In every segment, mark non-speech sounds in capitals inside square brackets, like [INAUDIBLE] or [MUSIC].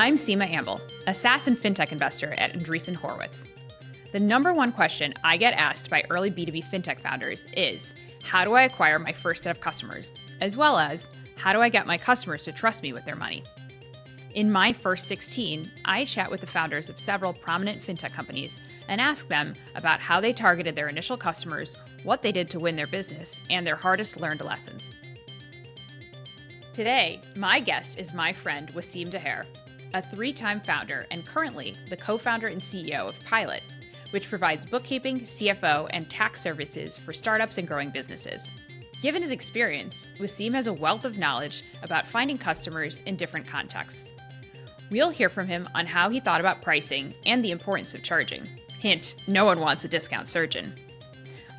I'm Seema Amble, a SaaS and fintech investor at Andreessen Horowitz. The number one question I get asked by early B2B fintech founders is how do I acquire my first set of customers, as well as how do I get my customers to trust me with their money? In my first 16, I chat with the founders of several prominent fintech companies and ask them about how they targeted their initial customers, what they did to win their business, and their hardest learned lessons. Today, my guest is my friend Waseem Daher, a three time founder and currently the co founder and CEO of Pilot, which provides bookkeeping, CFO, and tax services for startups and growing businesses. Given his experience, Waseem has a wealth of knowledge about finding customers in different contexts. We'll hear from him on how he thought about pricing and the importance of charging. Hint no one wants a discount surgeon.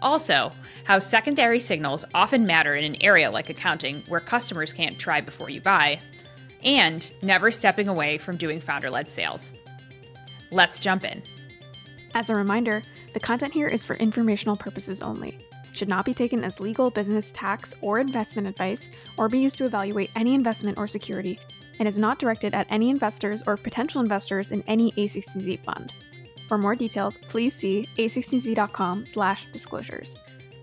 Also, how secondary signals often matter in an area like accounting where customers can't try before you buy, and never stepping away from doing founder led sales. Let's jump in. As a reminder, the content here is for informational purposes only, should not be taken as legal, business, tax, or investment advice, or be used to evaluate any investment or security, and is not directed at any investors or potential investors in any A16Z fund. For more details, please see a16z.com slash disclosures.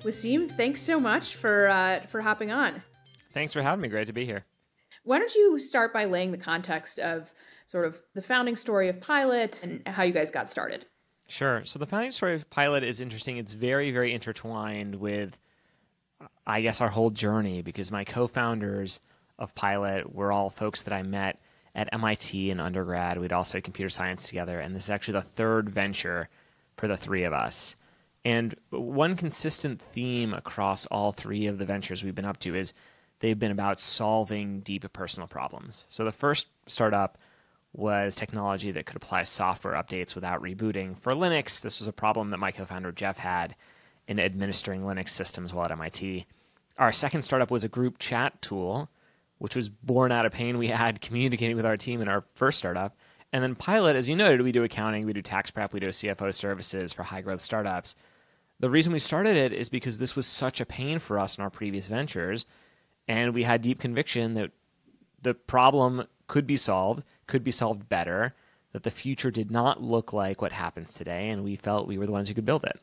Waseem, thanks so much for uh, for hopping on. Thanks for having me. Great to be here. Why don't you start by laying the context of sort of the founding story of Pilot and how you guys got started? Sure. So the founding story of Pilot is interesting. It's very, very intertwined with, I guess, our whole journey because my co-founders of Pilot were all folks that I met at MIT in undergrad. We'd also computer science together, and this is actually the third venture for the three of us. And one consistent theme across all three of the ventures we've been up to is they've been about solving deep personal problems. So the first startup was technology that could apply software updates without rebooting. For Linux, this was a problem that my co founder Jeff had in administering Linux systems while at MIT. Our second startup was a group chat tool which was born out of pain we had [LAUGHS] communicating with our team in our first startup. And then Pilot, as you noted, we do accounting, we do tax prep, we do CFO services for high growth startups. The reason we started it is because this was such a pain for us in our previous ventures. And we had deep conviction that the problem could be solved, could be solved better, that the future did not look like what happens today. And we felt we were the ones who could build it.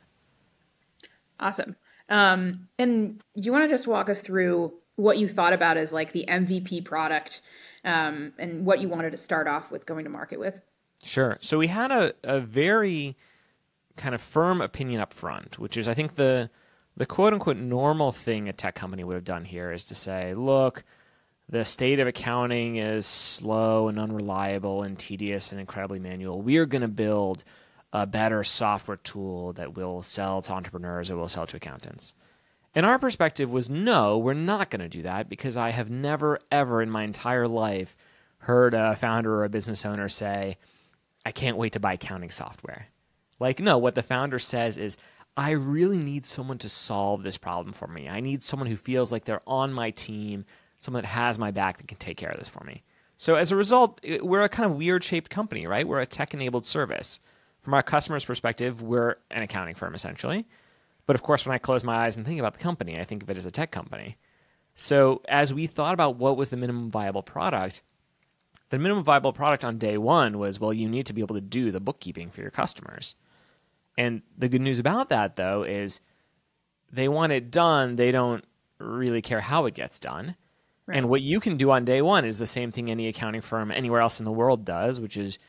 Awesome. Um, and you want to just walk us through what you thought about as like the MVP product um, and what you wanted to start off with going to market with. Sure. So we had a, a very kind of firm opinion up front, which is I think the the quote unquote normal thing a tech company would have done here is to say, look, the state of accounting is slow and unreliable and tedious and incredibly manual. We are going to build a better software tool that will sell to entrepreneurs or will sell to accountants. And our perspective was no, we're not going to do that because I have never, ever in my entire life heard a founder or a business owner say, I can't wait to buy accounting software. Like, no, what the founder says is, I really need someone to solve this problem for me. I need someone who feels like they're on my team, someone that has my back that can take care of this for me. So as a result, we're a kind of weird shaped company, right? We're a tech enabled service. From our customer's perspective, we're an accounting firm essentially. But of course, when I close my eyes and think about the company, I think of it as a tech company. So as we thought about what was the minimum viable product, the minimum viable product on day one was well, you need to be able to do the bookkeeping for your customers. And the good news about that, though, is they want it done. They don't really care how it gets done. Right. And what you can do on day one is the same thing any accounting firm anywhere else in the world does, which is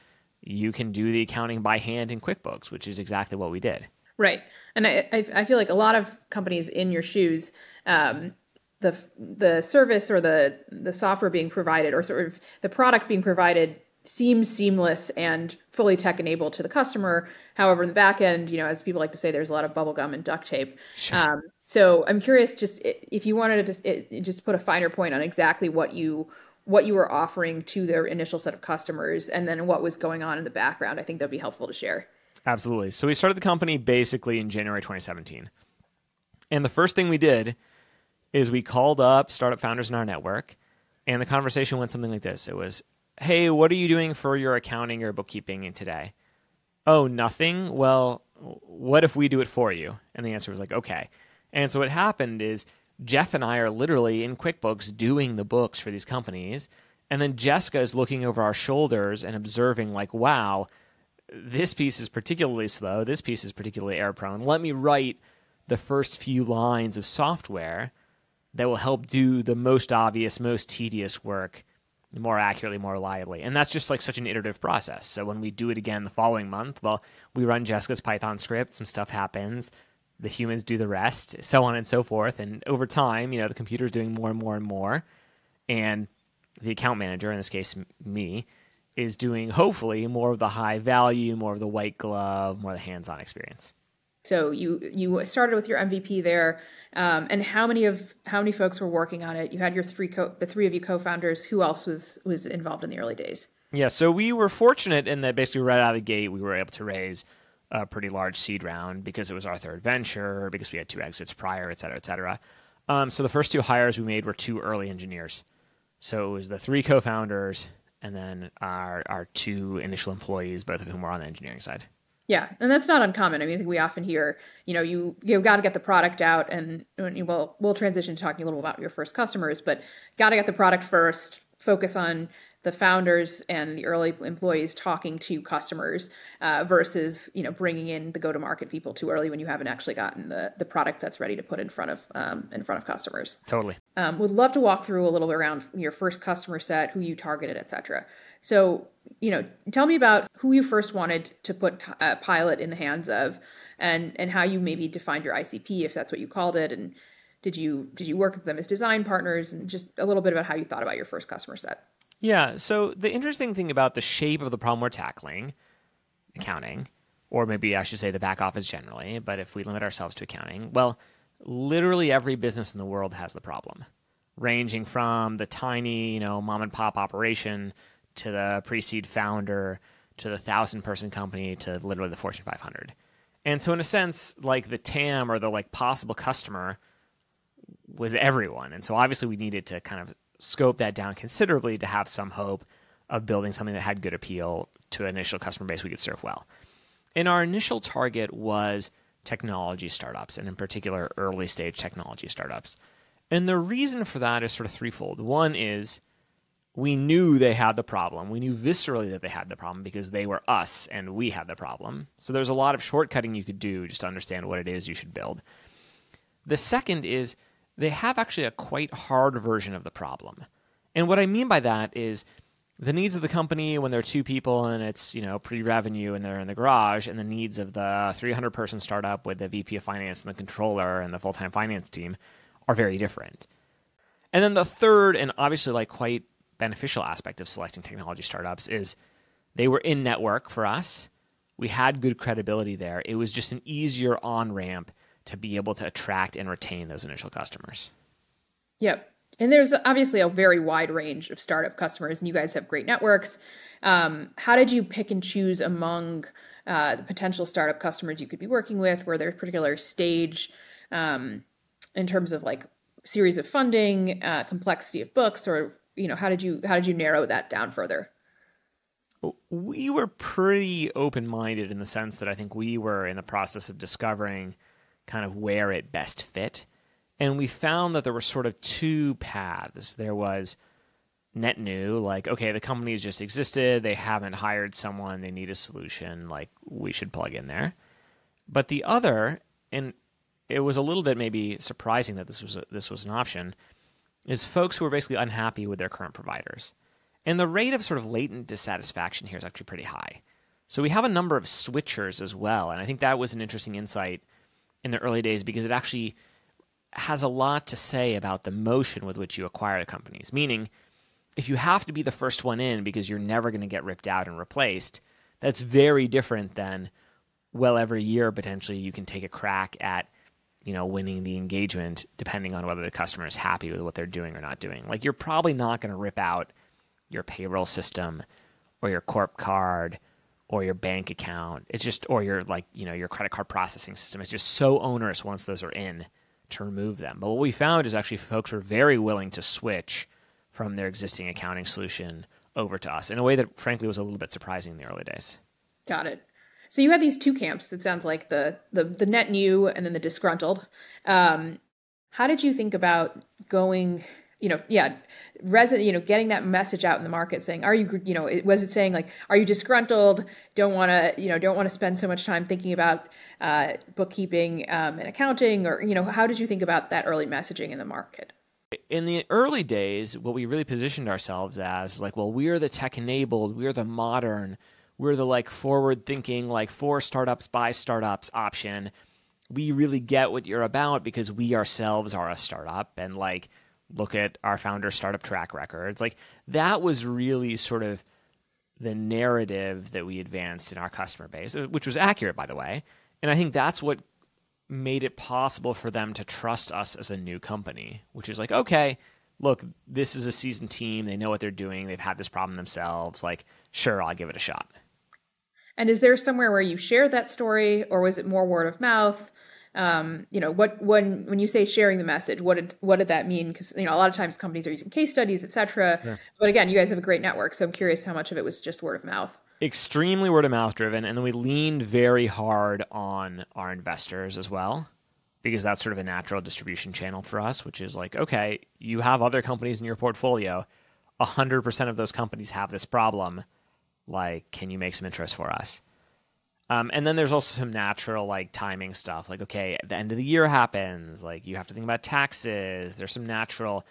you can do the accounting by hand in QuickBooks, which is exactly what we did. Right, and I I feel like a lot of companies in your shoes, um, the the service or the the software being provided or sort of the product being provided seems seamless and fully tech enabled to the customer. However, in the back end, you know, as people like to say, there's a lot of bubblegum and duct tape. Sure. Um, so I'm curious, just if you wanted to just put a finer point on exactly what you what you were offering to their initial set of customers, and then what was going on in the background. I think that'd be helpful to share. Absolutely. So we started the company basically in January 2017. And the first thing we did is we called up startup founders in our network, and the conversation went something like this. It was, "Hey, what are you doing for your accounting or bookkeeping today?" "Oh, nothing." Well, what if we do it for you? And the answer was like, "Okay." And so what happened is Jeff and I are literally in QuickBooks doing the books for these companies, And then Jessica is looking over our shoulders and observing, like, wow, this piece is particularly slow. This piece is particularly error prone. Let me write the first few lines of software that will help do the most obvious, most tedious work more accurately, more reliably. And that's just like such an iterative process. So when we do it again the following month, well, we run Jessica's Python script, some stuff happens, the humans do the rest, so on and so forth. And over time, you know, the computer's doing more and more and more. And the account manager, in this case, me, is doing hopefully more of the high value, more of the white glove, more of the hands on experience. So you you started with your MVP there, um, and how many of how many folks were working on it? You had your three co- the three of you co-founders. Who else was was involved in the early days? Yeah, so we were fortunate in that basically right out of the gate we were able to raise a pretty large seed round because it was our third venture, because we had two exits prior, et cetera, et cetera. Um, so the first two hires we made were two early engineers. So it was the three co-founders and then our our two initial employees, both of whom were on the engineering side. Yeah, and that's not uncommon. I mean, I think we often hear, you know, you you've got to get the product out, and well, we'll transition to talking a little about your first customers, but got to get the product first. Focus on the founders and the early employees talking to customers uh, versus you know bringing in the go to market people too early when you haven't actually gotten the the product that's ready to put in front of um, in front of customers. Totally. Um, would love to walk through a little bit around your first customer set, who you targeted, et cetera. So, you know, tell me about who you first wanted to put a uh, pilot in the hands of, and and how you maybe defined your ICP, if that's what you called it, and did you did you work with them as design partners, and just a little bit about how you thought about your first customer set. Yeah. So the interesting thing about the shape of the problem we're tackling, accounting, or maybe I should say the back office generally, but if we limit ourselves to accounting, well, literally every business in the world has the problem, ranging from the tiny, you know, mom and pop operation to the pre-seed founder to the thousand person company to literally the Fortune 500. And so in a sense, like the TAM or the like possible customer was everyone. And so obviously we needed to kind of scope that down considerably to have some hope of building something that had good appeal to an initial customer base we could serve well. And our initial target was technology startups, and in particular, early stage technology startups. And the reason for that is sort of threefold. One is we knew they had the problem. We knew viscerally that they had the problem because they were us and we had the problem. So there's a lot of shortcutting you could do just to understand what it is you should build. The second is they have actually a quite hard version of the problem. And what I mean by that is the needs of the company when there are two people and it's, you know, pre-revenue and they're in the garage and the needs of the 300 person startup with the VP of finance and the controller and the full-time finance team are very different. And then the third and obviously like quite beneficial aspect of selecting technology startups is they were in network for us. We had good credibility there. It was just an easier on ramp to be able to attract and retain those initial customers. Yep. And there's obviously a very wide range of startup customers, and you guys have great networks. Um, how did you pick and choose among uh, the potential startup customers you could be working with? Were there a particular stage um, in terms of like series of funding, uh, complexity of books, or you know how did you how did you narrow that down further we were pretty open minded in the sense that I think we were in the process of discovering kind of where it best fit. And we found that there were sort of two paths. There was net new, like, okay, the company has just existed, they haven't hired someone, they need a solution, like, we should plug in there. But the other, and it was a little bit maybe surprising that this was a, this was an option, is folks who are basically unhappy with their current providers. And the rate of sort of latent dissatisfaction here is actually pretty high. So we have a number of switchers as well. And I think that was an interesting insight in the early days because it actually has a lot to say about the motion with which you acquire the companies. Meaning, if you have to be the first one in because you're never going to get ripped out and replaced, that's very different than, well, every year potentially you can take a crack at you know, winning the engagement depending on whether the customer is happy with what they're doing or not doing. Like you're probably not going to rip out your payroll system or your corp card or your bank account. It's just or your like, you know, your credit card processing system. It's just so onerous once those are in to remove them. But what we found is actually folks were very willing to switch from their existing accounting solution over to us in a way that frankly was a little bit surprising in the early days. Got it. So you had these two camps. It sounds like the the the net new and then the disgruntled. Um, how did you think about going you know, yeah, resident, you know, getting that message out in the market saying, are you, you know, was it saying like, are you disgruntled? Don't want to, you know, don't want to spend so much time thinking about uh, bookkeeping um, and accounting, or you know, how did you think about that early messaging in the market? In the early days, what we really positioned ourselves as like, well, we are the tech enabled, we are the modern, we're the like forward thinking, like for startups by startups option. We really get what you're about because we ourselves are a startup and like look at our founder startup track records. Like that was really sort of the narrative that we advanced in our customer base, uh, which was accurate, by the way. And I think that's what made it possible for them to trust us as a new company, which is like, okay, look, this is a seasoned team. They know what they're doing. They've had this problem themselves. Like, sure, I'll give it a shot. And is there somewhere where you shared that story, or was it more word of mouth? um, you know what when when you say sharing the message what did what did that mean? Because you know a lot of times companies are using case studies etc yeah. but again you guys have a great network so i'm curious how much of it was just word of mouth. Extremely word of mouth driven and then we leaned very hard on our investors as well because that's sort of a natural distribution channel for us which is like okay you have other companies in your portfolio. 100% of those companies have this problem like can you make some interest for us um, and then there's also some natural like timing stuff, like okay, the end of the year happens, like you have to think about taxes. There's some natural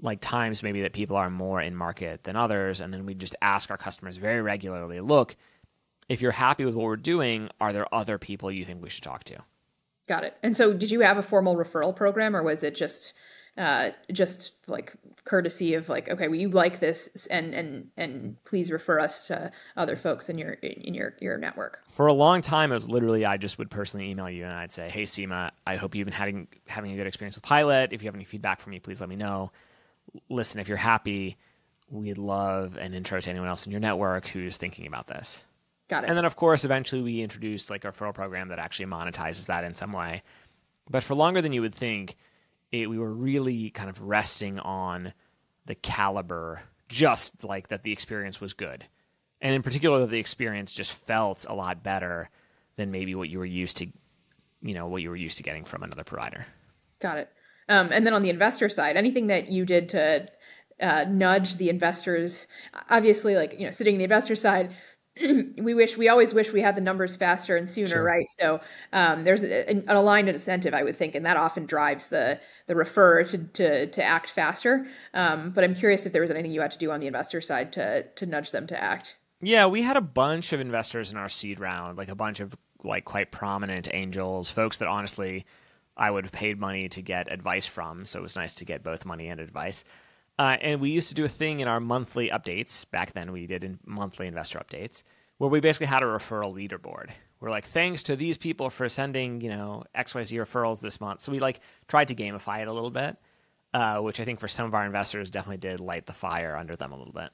like times maybe that people are more in market than others, and then we just ask our customers very regularly, look, if you're happy with what we're doing, are there other people you think we should talk to? Got it. And so, did you have a formal referral program, or was it just uh, just like courtesy of like okay well you like this and and and please refer us to other folks in your in your your network. For a long time it was literally i just would personally email you and i'd say hey seema i hope you've been having having a good experience with pilot. If you have any feedback for me please let me know. Listen if you're happy we'd love an intro to anyone else in your network who's thinking about this. Got it. And then of course eventually we introduced like a referral program that actually monetizes that in some way. But for longer than you would think it, we were really kind of resting on the caliber, just like that the experience was good. And in particular, the experience just felt a lot better than maybe what you were used to, you know, what you were used to getting from another provider. Got it. Um, and then on the investor side, anything that you did to uh, nudge the investors, obviously, like, you know, sitting in the investor side, [CLEARS THROAT] we wish we always wish we had the numbers faster and sooner sure. right? So um, there's a, an aligned incentive i would think and that often drives the the refer to to, to act faster. Um, but i'm curious if there was anything you had to do on the investor side to to nudge them to act. Yeah we had a bunch of investors in our seed round like a bunch of like quite prominent angels folks that honestly i would have paid money to get advice from. So it was nice to get both money and advice uh, and we used to do a thing in our monthly updates. Back then, we did in monthly investor updates where we basically had a referral leaderboard. We're like, thanks to these people for sending, you know, XYZ referrals this month. So we like tried to gamify it a little bit, uh, which I think for some of our investors definitely did light the fire under them a little bit.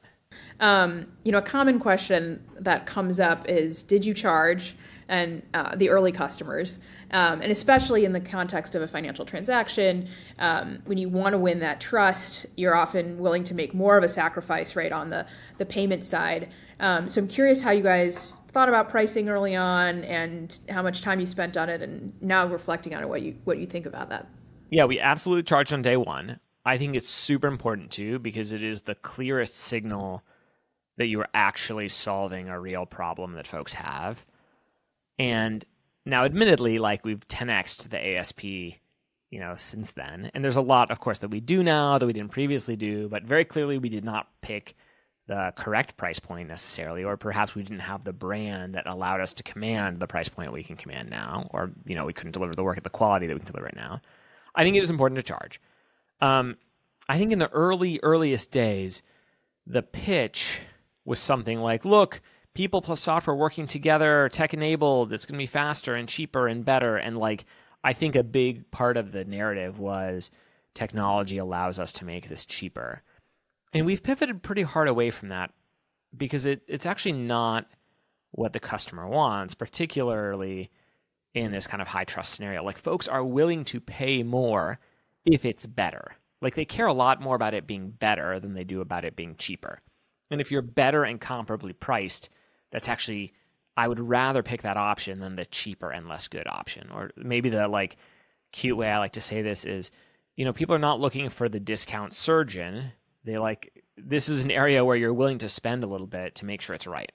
Um, you know, a common question that comes up is, did you charge? And uh, the early customers, um, and especially in the context of a financial transaction, um, when you want to win that trust, you're often willing to make more of a sacrifice, right, on the the payment side. Um, so I'm curious how you guys thought about pricing early on, and how much time you spent on it, and now reflecting on it, what you what you think about that. Yeah, we absolutely charged on day one. I think it's super important too because it is the clearest signal that you are actually solving a real problem that folks have. And now, admittedly, like we've 10x the ASP, you know, since then. And there's a lot, of course, that we do now that we didn't previously do, but very clearly we did not pick the correct price point necessarily, or perhaps we didn't have the brand that allowed us to command the price point we can command now, or you know, we couldn't deliver the work at the quality that we can deliver right now. I think it is important to charge. Um, I think in the early, earliest days, the pitch was something like, look, people plus software working together, tech enabled, it's going to be faster and cheaper and better. And like, I think a big part of the narrative was technology allows us to make this cheaper. And we've pivoted pretty hard away from that because it, it's actually not what the customer wants, particularly in this kind of high trust scenario. Like, folks are willing to pay more if it's better. Like, they care a lot more about it being better than they do about it being cheaper. And if you're better and comparably priced, that's actually I would rather pick that option than the cheaper and less good option. Or maybe the like cute way I like to say this is you know, people are not looking for the discount surgeon. They like this is an area where you're willing to spend a little bit to make sure it's right.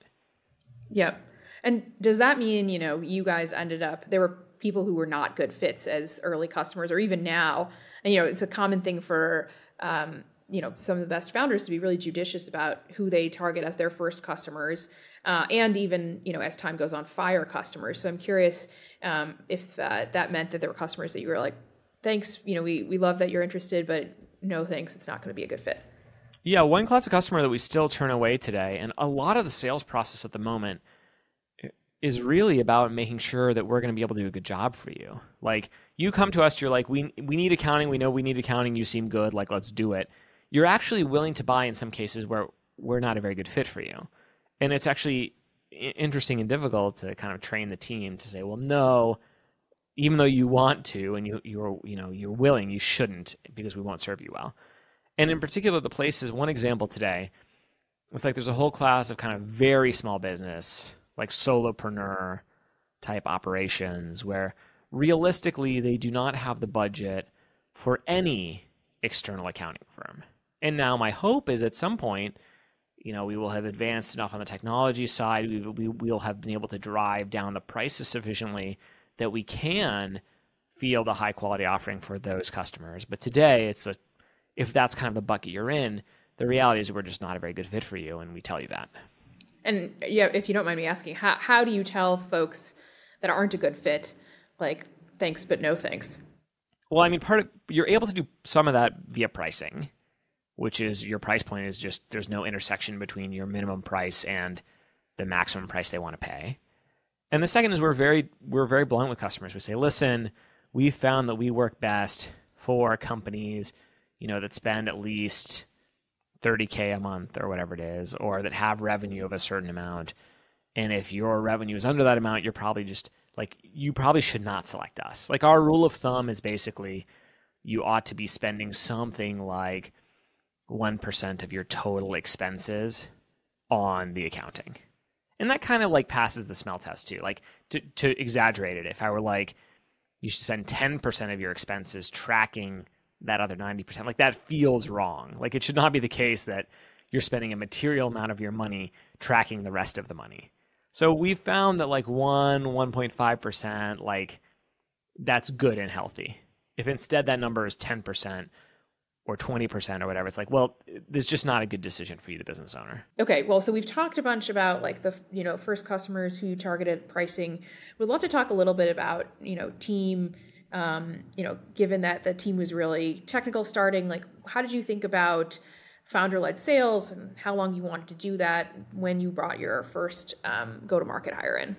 Yep. And does that mean, you know, you guys ended up there were people who were not good fits as early customers or even now. And you know, it's a common thing for um, you know, some of the best founders to be really judicious about who they target as their first customers. Uh, and even you know as time goes on fire customers so i'm curious um, if uh, that meant that there were customers that you were like thanks you know we, we love that you're interested but no thanks it's not going to be a good fit yeah, one class of customer that we still turn away today, and a lot of the sales process at the moment is really about making sure that we're going to be able to do a good job for you. Like you come to us, you're like, we we need accounting, we know we need accounting, you seem good, like let's do it. You're actually willing to buy in some cases where we're not a very good fit for you, and it's actually interesting and difficult to kind of train the team to say, well, no, even though you want to and you you're you know you're willing, you shouldn't because we won't serve you well. And in particular, the places, one example today, it's like there's a whole class of kind of very small business, like solopreneur type operations, where realistically they do not have the budget for any external accounting firm. And now my hope is at some point, you know, we will have advanced enough on the technology side, we, we will have been able to drive down the prices sufficiently that we can field a high quality offering for those customers. But today it's a if that's kind of the bucket you're in, the reality is we're just not a very good fit for you, and we tell you that. And yeah, if you don't mind me asking, how how do you tell folks that aren't a good fit, like thanks but no thanks? Well, I mean, part of you're able to do some of that via pricing, which is your price point is just there's no intersection between your minimum price and the maximum price they want to pay. And the second is we're very we're very blunt with customers. We say, listen, we found that we work best for companies you know, that spend at least 30K a month or whatever it is, or that have revenue of a certain amount. And if your revenue is under that amount, you're probably just like, you probably should not select us. Like, our rule of thumb is basically you ought to be spending something like 1% of your total expenses on the accounting. And that kind of like passes the smell test too. Like, to, to exaggerate it, if I were like, you should spend 10% of your expenses tracking that other 90%. Like that feels wrong. Like it should not be the case that you're spending a material amount of your money tracking the rest of the money. So we found that like 1 1.5% like that's good and healthy. If instead that number is 10% or 20% or whatever, it's like, well, it's just not a good decision for you the business owner. Okay, well, so we've talked a bunch about like the, you know, first customers who targeted pricing. We'd love to talk a little bit about, you know, team um, you know, given that the team was really technical starting, like how did you think about founder-led sales and how long you wanted to do that when you brought your first um, go-to-market hire in?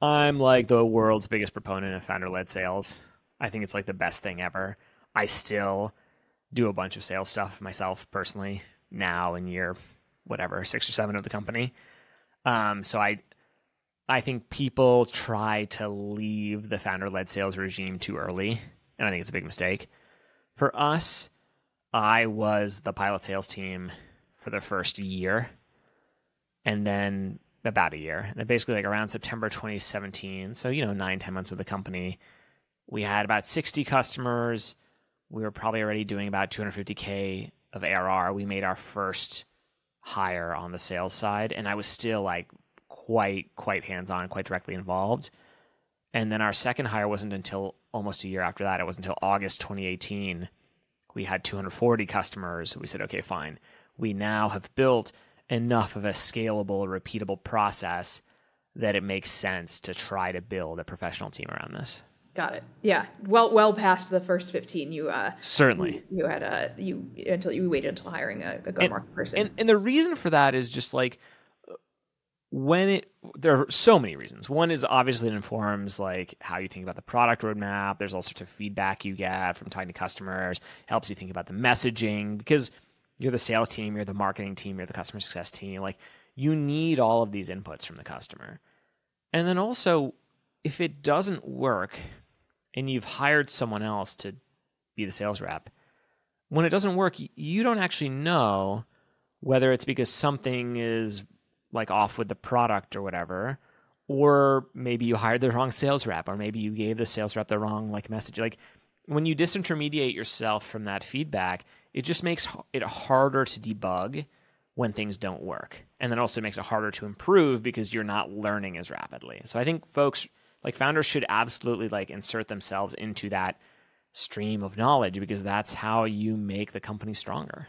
I'm like the world's biggest proponent of founder-led sales. I think it's like the best thing ever. I still do a bunch of sales stuff myself personally now in year whatever six or seven of the company. Um, so I I think people try to leave the founder led sales regime too early, and I think it's a big mistake. For us, I was the pilot sales team for the first year, and then about a year. And then basically, like around September 2017, so you know, nine ten months of the company, we had about 60 customers. We were probably already doing about 250K of ARR. We made our first hire on the sales side, and I was still like quite quite hands on, quite directly involved. And then our second hire wasn't until almost a year after that. It was until August 2018. We had 240 customers. We said, okay, fine. We now have built enough of a scalable, repeatable process that it makes sense to try to build a professional team around this. Got it. Yeah. Well, well past the first 15, you uh, certainly you, you had a you until you waited until hiring a, a go-to-market person. And, and the reason for that is just like when it there are so many reasons. One is obviously it informs like how you think about the product roadmap. There's all sorts of feedback you get from talking to customers. Helps you think about the messaging because you're the sales team, you're the marketing team, you're the customer success team. Like you need all of these inputs from the customer. And then also, if it doesn't work and you've hired someone else to be the sales rep, when it doesn't work, you don't actually know whether it's because something is like off with the product or whatever or maybe you hired the wrong sales rep or maybe you gave the sales rep the wrong like message like when you disintermediate yourself from that feedback, it just makes it harder to debug when things don't work. And then also makes it harder to improve because you're not learning as rapidly. So I think folks like founders should absolutely like insert themselves into that stream of knowledge because that's how you make the company stronger.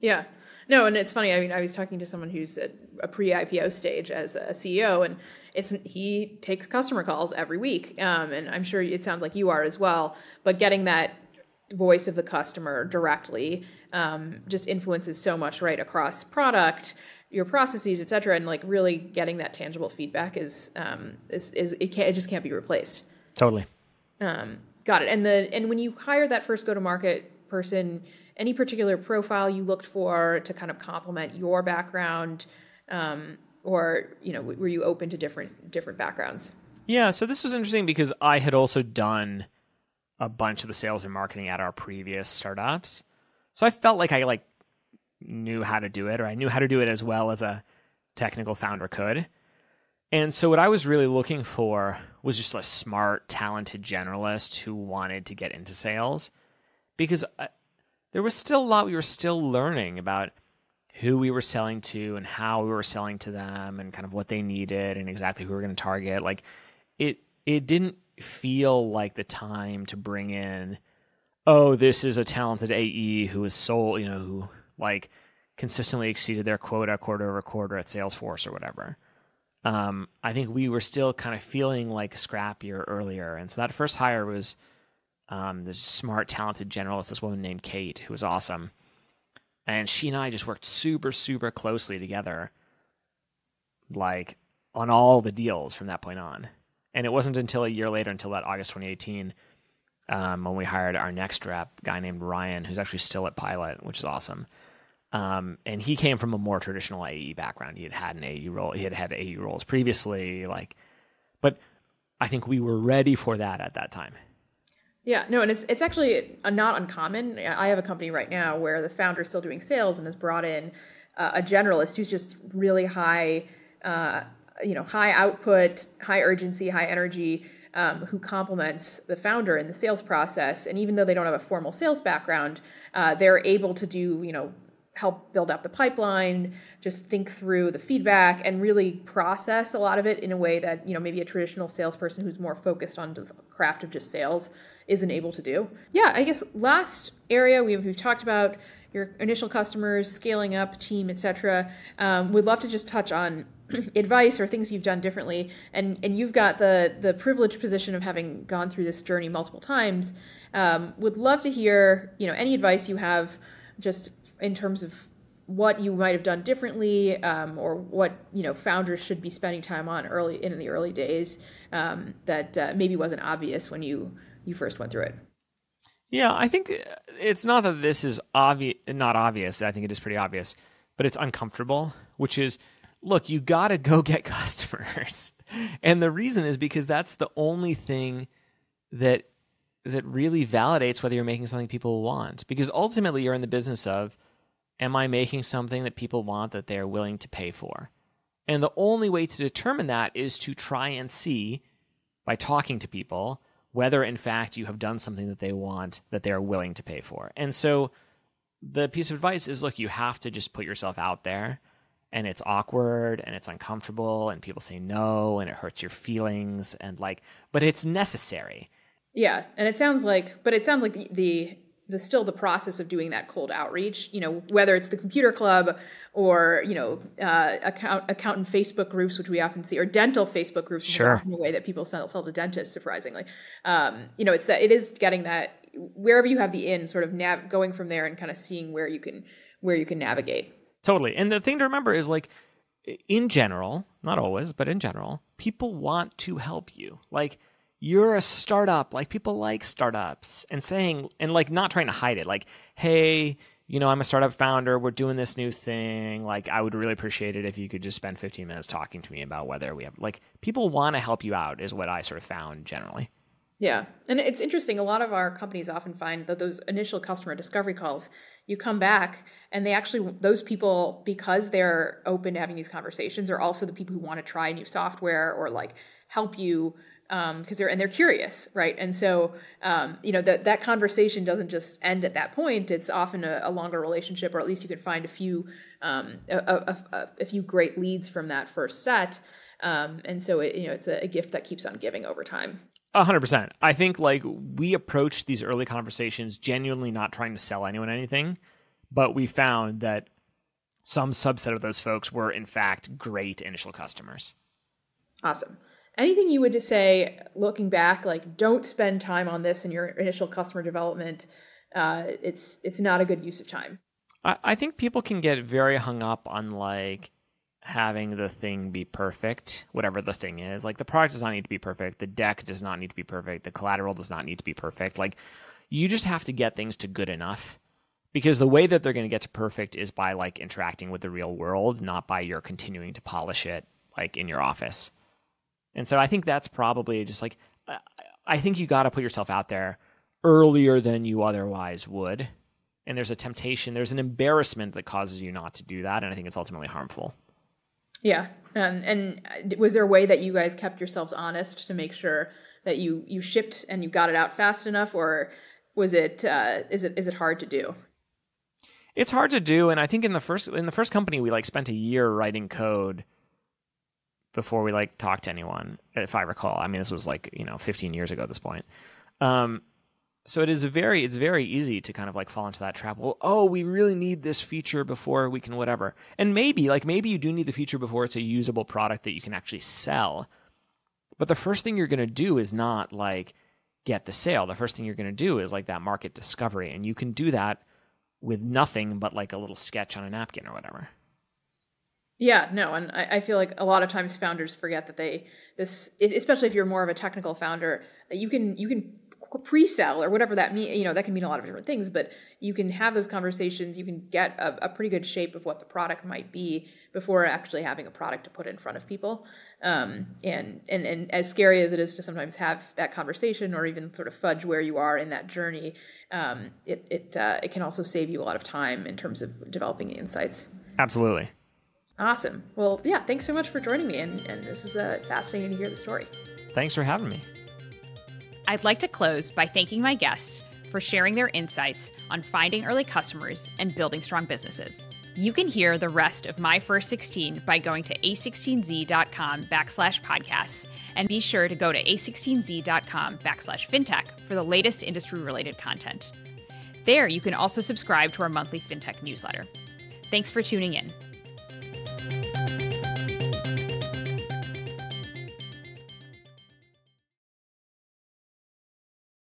Yeah. No, and it's funny. I mean, I was talking to someone who's at a pre-IPO stage as a CEO, and it's he takes customer calls every week, um, and I'm sure it sounds like you are as well. But getting that voice of the customer directly um, just influences so much right across product, your processes, et cetera, and like really getting that tangible feedback is um, is, is it can't it just can't be replaced. Totally. Um, got it. And the and when you hire that first go to market person, any particular profile you looked for to kind of complement your background, um, or you know, were you open to different different backgrounds? Yeah. So this was interesting because I had also done a bunch of the sales and marketing at our previous startups, so I felt like I like knew how to do it, or I knew how to do it as well as a technical founder could. And so, what I was really looking for was just a smart, talented generalist who wanted to get into sales because I, there was still a lot we were still learning about who we were selling to and how we were selling to them and kind of what they needed and exactly who we were going to target. Like, it, it didn't feel like the time to bring in, oh, this is a talented AE who is sold, you know, who like consistently exceeded their quota quarter over quarter at Salesforce or whatever. Um, I think we were still kind of feeling like scrappier earlier, and so that first hire was um, this smart, talented generalist, this woman named Kate, who was awesome, and she and I just worked super, super closely together, like on all the deals from that point on. And it wasn't until a year later, until that August 2018, um, when we hired our next rep, guy named Ryan, who's actually still at Pilot, which is awesome. Um, and he came from a more traditional AE background. He had had an AE role. He had had AE roles previously, like, but I think we were ready for that at that time. Yeah, no, and it's it's actually not uncommon. I have a company right now where the founder is still doing sales and has brought in uh, a generalist who's just really high, uh, you know, high output, high urgency, high energy, um, who complements the founder in the sales process. And even though they don't have a formal sales background, uh, they're able to do, you know, help build up the pipeline, just think through the feedback and really process a lot of it in a way that, you know, maybe a traditional salesperson who's more focused on the craft of just sales isn't able to do. Yeah, I guess last area we've, we've talked about your initial customers, scaling up, team, etc. Um, would love to just touch on [CLEARS THROAT] advice or things you've done differently. And and you've got the the privileged position of having gone through this journey multiple times. Um, would love to hear you know any advice you have just in terms of what you might have done differently um, or what you know founders should be spending time on early in the early days um, that uh, maybe wasn't obvious when you you first went through it. Yeah i think it's not that this is obvious not obvious i think it is pretty obvious but it's uncomfortable which is look you gotta go [LAUGHS] get customers. And the reason is because that's the only thing that that really validates whether you're making something people want because ultimately you're in the business of Am I making something that people want that they're willing to pay for? And the only way to determine that is to try and see by talking to people whether in fact you have done something that they want that they're willing to pay for. And so the piece of advice is look, you have to just put yourself out there and it's awkward and it's uncomfortable and people say no and it hurts your feelings and like but it's necessary. Yeah, and it sounds like but it sounds like the, the the still the process of doing that cold outreach you know whether it's the computer club or you know uh, account accountant facebook groups which we often see or dental facebook groups sure. the way that people sell, sell to dentists surprisingly. Um, you know it's that it is getting that wherever you have the in sort of nav- going from there and kind of seeing where you can where you can navigate. Totally. And the thing to remember is like in general not always but in general people want to help you. Like you're a startup. Like people like startups and saying, and like not trying to hide it. Like, hey, you know, I'm a startup founder. We're doing this new thing. Like, I would really appreciate it if you could just spend 15 minutes talking to me about whether we have, like, people want to help you out, is what I sort of found generally. Yeah. And it's interesting. A lot of our companies often find that those initial customer discovery calls, you come back and they actually, those people, because they're open to having these conversations, are also the people who want to try new software or like help you because um, they're and they're curious, right? And so um, you know that that conversation doesn't just end at that point. It's often a, a longer relationship, or at least you can find a few um, a, a, a, few great leads from that first set. Um, and so it, you know it's a, gift that keeps on giving over time. A hundred percent. I think like we approached these early conversations genuinely not trying to sell anyone anything, but we found that some subset of those folks were in fact great initial customers. Awesome anything you would just say looking back like don't spend time on this in your initial customer development uh, it's it's not a good use of time. I, I think people can get very hung up on like having the thing be perfect whatever the thing is. Like the product does not need to be perfect. The deck does not need to be perfect. The collateral does not need to be perfect. Like you just have to get things to good enough because the way that they're going to get to perfect is by like interacting with the real world not by your continuing to polish it like in your office and so I think that's probably just like, I think you got to put yourself out there earlier than you otherwise would. And there's a temptation, there's an embarrassment that causes you not to do that. And I think it's ultimately harmful. Yeah. And, and was there a way that you guys kept yourselves honest to make sure that you, you shipped and you got it out fast enough? Or was it, uh, is it, is it hard to do? It's hard to do. And I think in the first, in the first company, we like spent a year writing code before we like talked to anyone, if I recall. I mean, this was like you know 15 years ago at this point. Um, so it is very it's very easy to kind of like fall into that trap. Well, oh, we really need this feature before we can whatever. And maybe like maybe you do need the feature before it's a usable product that you can actually sell. But the first thing you're going to do is not like get the sale. The first thing you're going to do is like that market discovery and you can do that with nothing but like a little sketch on a napkin or whatever. Yeah, no, and I, I, feel like a lot of times founders forget that they this, especially if you're more of a technical founder, that you can you can pre-sell or whatever that mean. You know, that can mean a lot of different things, but you can have those conversations. You can get a, a pretty good shape of what the product might be before actually having a product to put in front of people. Um, and and and as scary as it is to sometimes have that conversation or even sort of fudge where you are in that journey, um, it it uh, it can also save you a lot of time in terms of developing insights. Absolutely. Awesome. Well, yeah, thanks so much for joining me. And, and this is uh, fascinating to hear the story. Thanks for having me. I'd like to close by thanking my guests for sharing their insights on finding early customers and building strong businesses. You can hear the rest of my first 16 by going to a16z.com backslash podcasts and be sure to go to a16z.com backslash fintech for the latest industry related content. There, you can also subscribe to our monthly fintech newsletter. Thanks for tuning in.